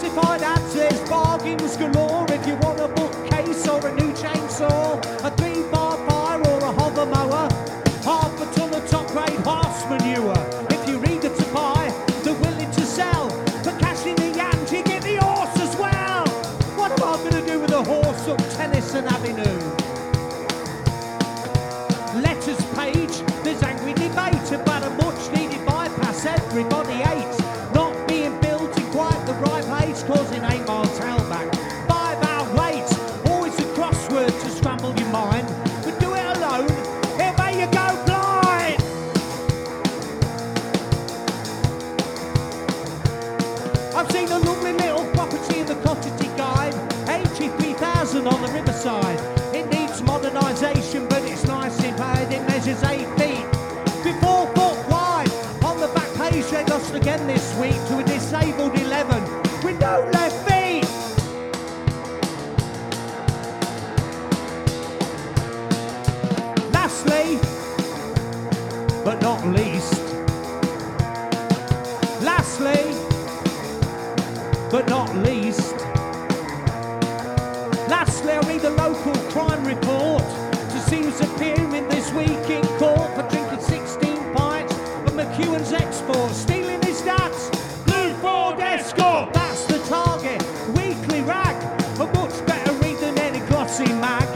Classified ads, there's bargains galore. If you want a bookcase or a new chainsaw, a three bar fire or a hover mower, half a ton of top grade horse manure. If you're eager to buy, they're willing to sell. For cash in the hand, you get the horse as well. What am I going to do with a horse up Tennyson Avenue? I've seen a lovely little property in the Cottagey Guide, 83,000 on the riverside. It needs modernisation, but it's nicely made. It measures 8 feet, be 4 foot wide. On the back page, they lost again this week to a disabled 11 with no left feet. Lastly, but not least, but not least. Lastly, I read the local crime report to see who's appearing this week in court for drinking 16 pints of McEwan's export, stealing his dad's blue Ford Escort. That's the target. Weekly rag, a much better read than any glossy mag.